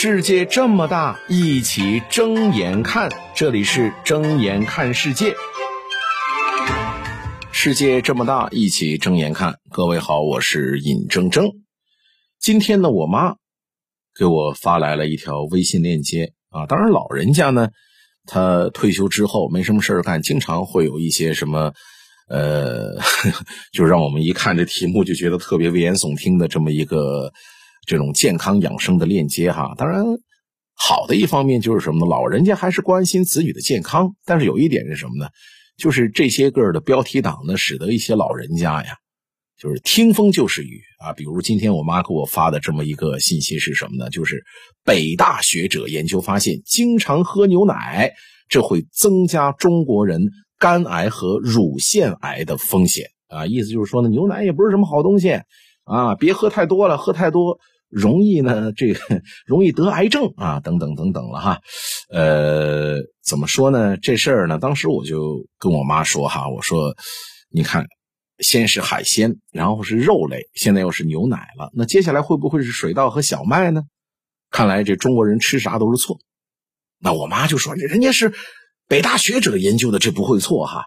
世界这么大，一起睁眼看。这里是睁眼看世界。世界这么大，一起睁眼看。各位好，我是尹铮铮。今天呢，我妈给我发来了一条微信链接啊。当然，老人家呢，他退休之后没什么事儿干，经常会有一些什么，呃，就让我们一看这题目就觉得特别危言耸听的这么一个。这种健康养生的链接哈，当然好的一方面就是什么呢？老人家还是关心子女的健康，但是有一点是什么呢？就是这些个的标题党呢，使得一些老人家呀，就是听风就是雨啊。比如今天我妈给我发的这么一个信息是什么呢？就是北大学者研究发现，经常喝牛奶，这会增加中国人肝癌和乳腺癌的风险啊。意思就是说呢，牛奶也不是什么好东西啊，别喝太多了，喝太多。容易呢，这个容易得癌症啊，等等等等了哈。呃，怎么说呢？这事儿呢，当时我就跟我妈说哈，我说，你看，先是海鲜，然后是肉类，现在又是牛奶了，那接下来会不会是水稻和小麦呢？看来这中国人吃啥都是错。那我妈就说，人家是北大学者研究的，这不会错哈。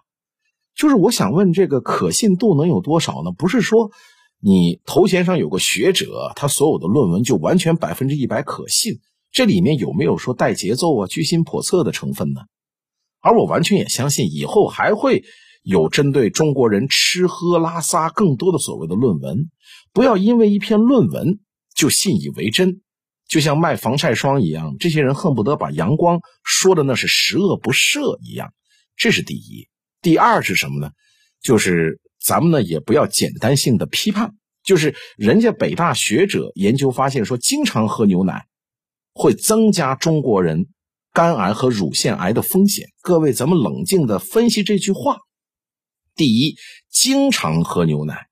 就是我想问，这个可信度能有多少呢？不是说。你头衔上有个学者，他所有的论文就完全百分之一百可信？这里面有没有说带节奏啊、居心叵测的成分呢？而我完全也相信，以后还会有针对中国人吃喝拉撒更多的所谓的论文。不要因为一篇论文就信以为真，就像卖防晒霜一样，这些人恨不得把阳光说的那是十恶不赦一样。这是第一。第二是什么呢？就是。咱们呢也不要简单性的批判，就是人家北大学者研究发现说，经常喝牛奶会增加中国人肝癌和乳腺癌的风险。各位，咱们冷静的分析这句话。第一，经常喝牛奶，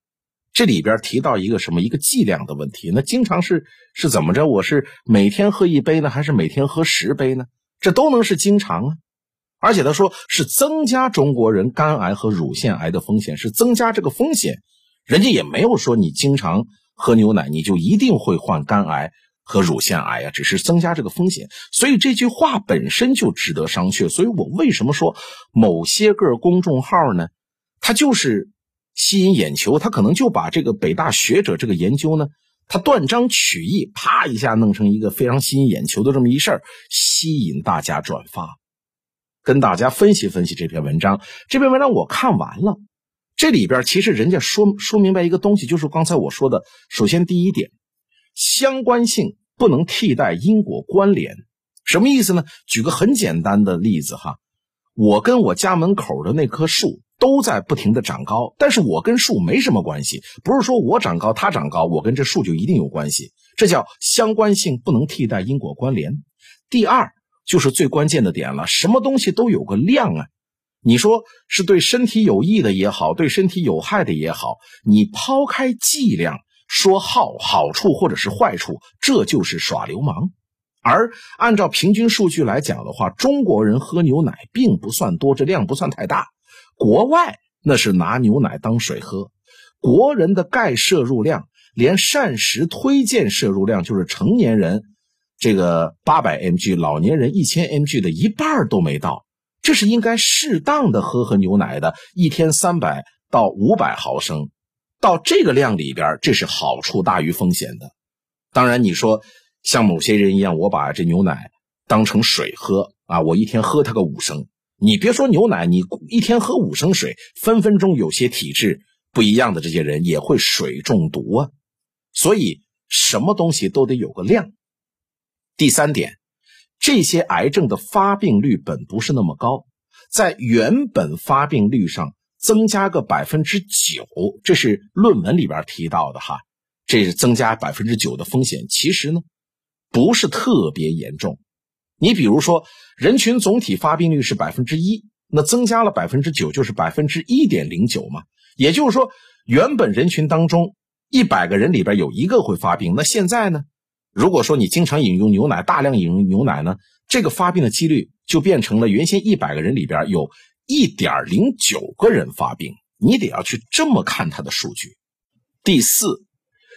这里边提到一个什么？一个剂量的问题。那经常是是怎么着？我是每天喝一杯呢，还是每天喝十杯呢？这都能是经常啊。而且他说是增加中国人肝癌和乳腺癌的风险，是增加这个风险。人家也没有说你经常喝牛奶你就一定会患肝癌和乳腺癌啊，只是增加这个风险。所以这句话本身就值得商榷。所以我为什么说某些个公众号呢？他就是吸引眼球，他可能就把这个北大学者这个研究呢，他断章取义，啪一下弄成一个非常吸引眼球的这么一事儿，吸引大家转发。跟大家分析分析这篇文章。这篇文章我看完了，这里边其实人家说说明白一个东西，就是刚才我说的。首先第一点，相关性不能替代因果关联。什么意思呢？举个很简单的例子哈，我跟我家门口的那棵树都在不停的长高，但是我跟树没什么关系。不是说我长高，它长高，我跟这树就一定有关系。这叫相关性不能替代因果关联。第二。就是最关键的点了，什么东西都有个量啊！你说是对身体有益的也好，对身体有害的也好，你抛开剂量说好好处或者是坏处，这就是耍流氓。而按照平均数据来讲的话，中国人喝牛奶并不算多，这量不算太大。国外那是拿牛奶当水喝，国人的钙摄入量，连膳食推荐摄入量，就是成年人。这个八百 mg，老年人一千 mg 的一半都没到，这是应该适当的喝喝牛奶的，一天三百到五百毫升，到这个量里边，这是好处大于风险的。当然，你说像某些人一样，我把这牛奶当成水喝啊，我一天喝它个五升，你别说牛奶，你一天喝五升水，分分钟有些体质不一样的这些人也会水中毒啊。所以，什么东西都得有个量。第三点，这些癌症的发病率本不是那么高，在原本发病率上增加个百分之九，这是论文里边提到的哈，这是增加百分之九的风险，其实呢不是特别严重。你比如说，人群总体发病率是百分之一，那增加了百分之九，就是百分之一点零九嘛。也就是说，原本人群当中一百个人里边有一个会发病，那现在呢？如果说你经常饮用牛奶，大量饮用牛奶呢，这个发病的几率就变成了原先一百个人里边有一点零九个人发病，你得要去这么看它的数据。第四，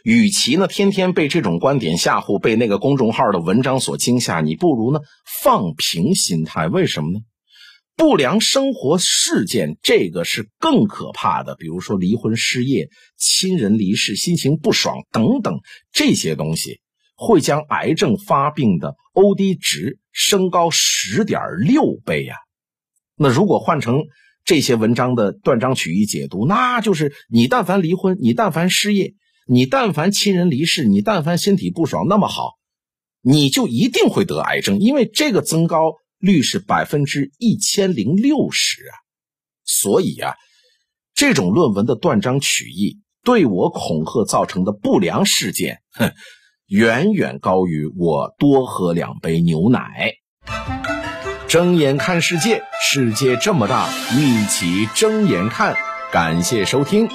与其呢天天被这种观点吓唬，被那个公众号的文章所惊吓，你不如呢放平心态。为什么呢？不良生活事件这个是更可怕的，比如说离婚、失业、亲人离世、心情不爽等等这些东西，会将癌症发病的 OD 值升高十点六倍呀。那如果换成这些文章的断章取义解读，那就是你但凡离婚，你但凡失业，你但凡亲人离世，你但凡身体不爽，那么好，你就一定会得癌症，因为这个增高率是百分之一千零六十啊。所以啊，这种论文的断章取义对我恐吓造成的不良事件，哼，远远高于我多喝两杯牛奶。睁眼看世界，世界这么大，一起睁眼看。感谢收听。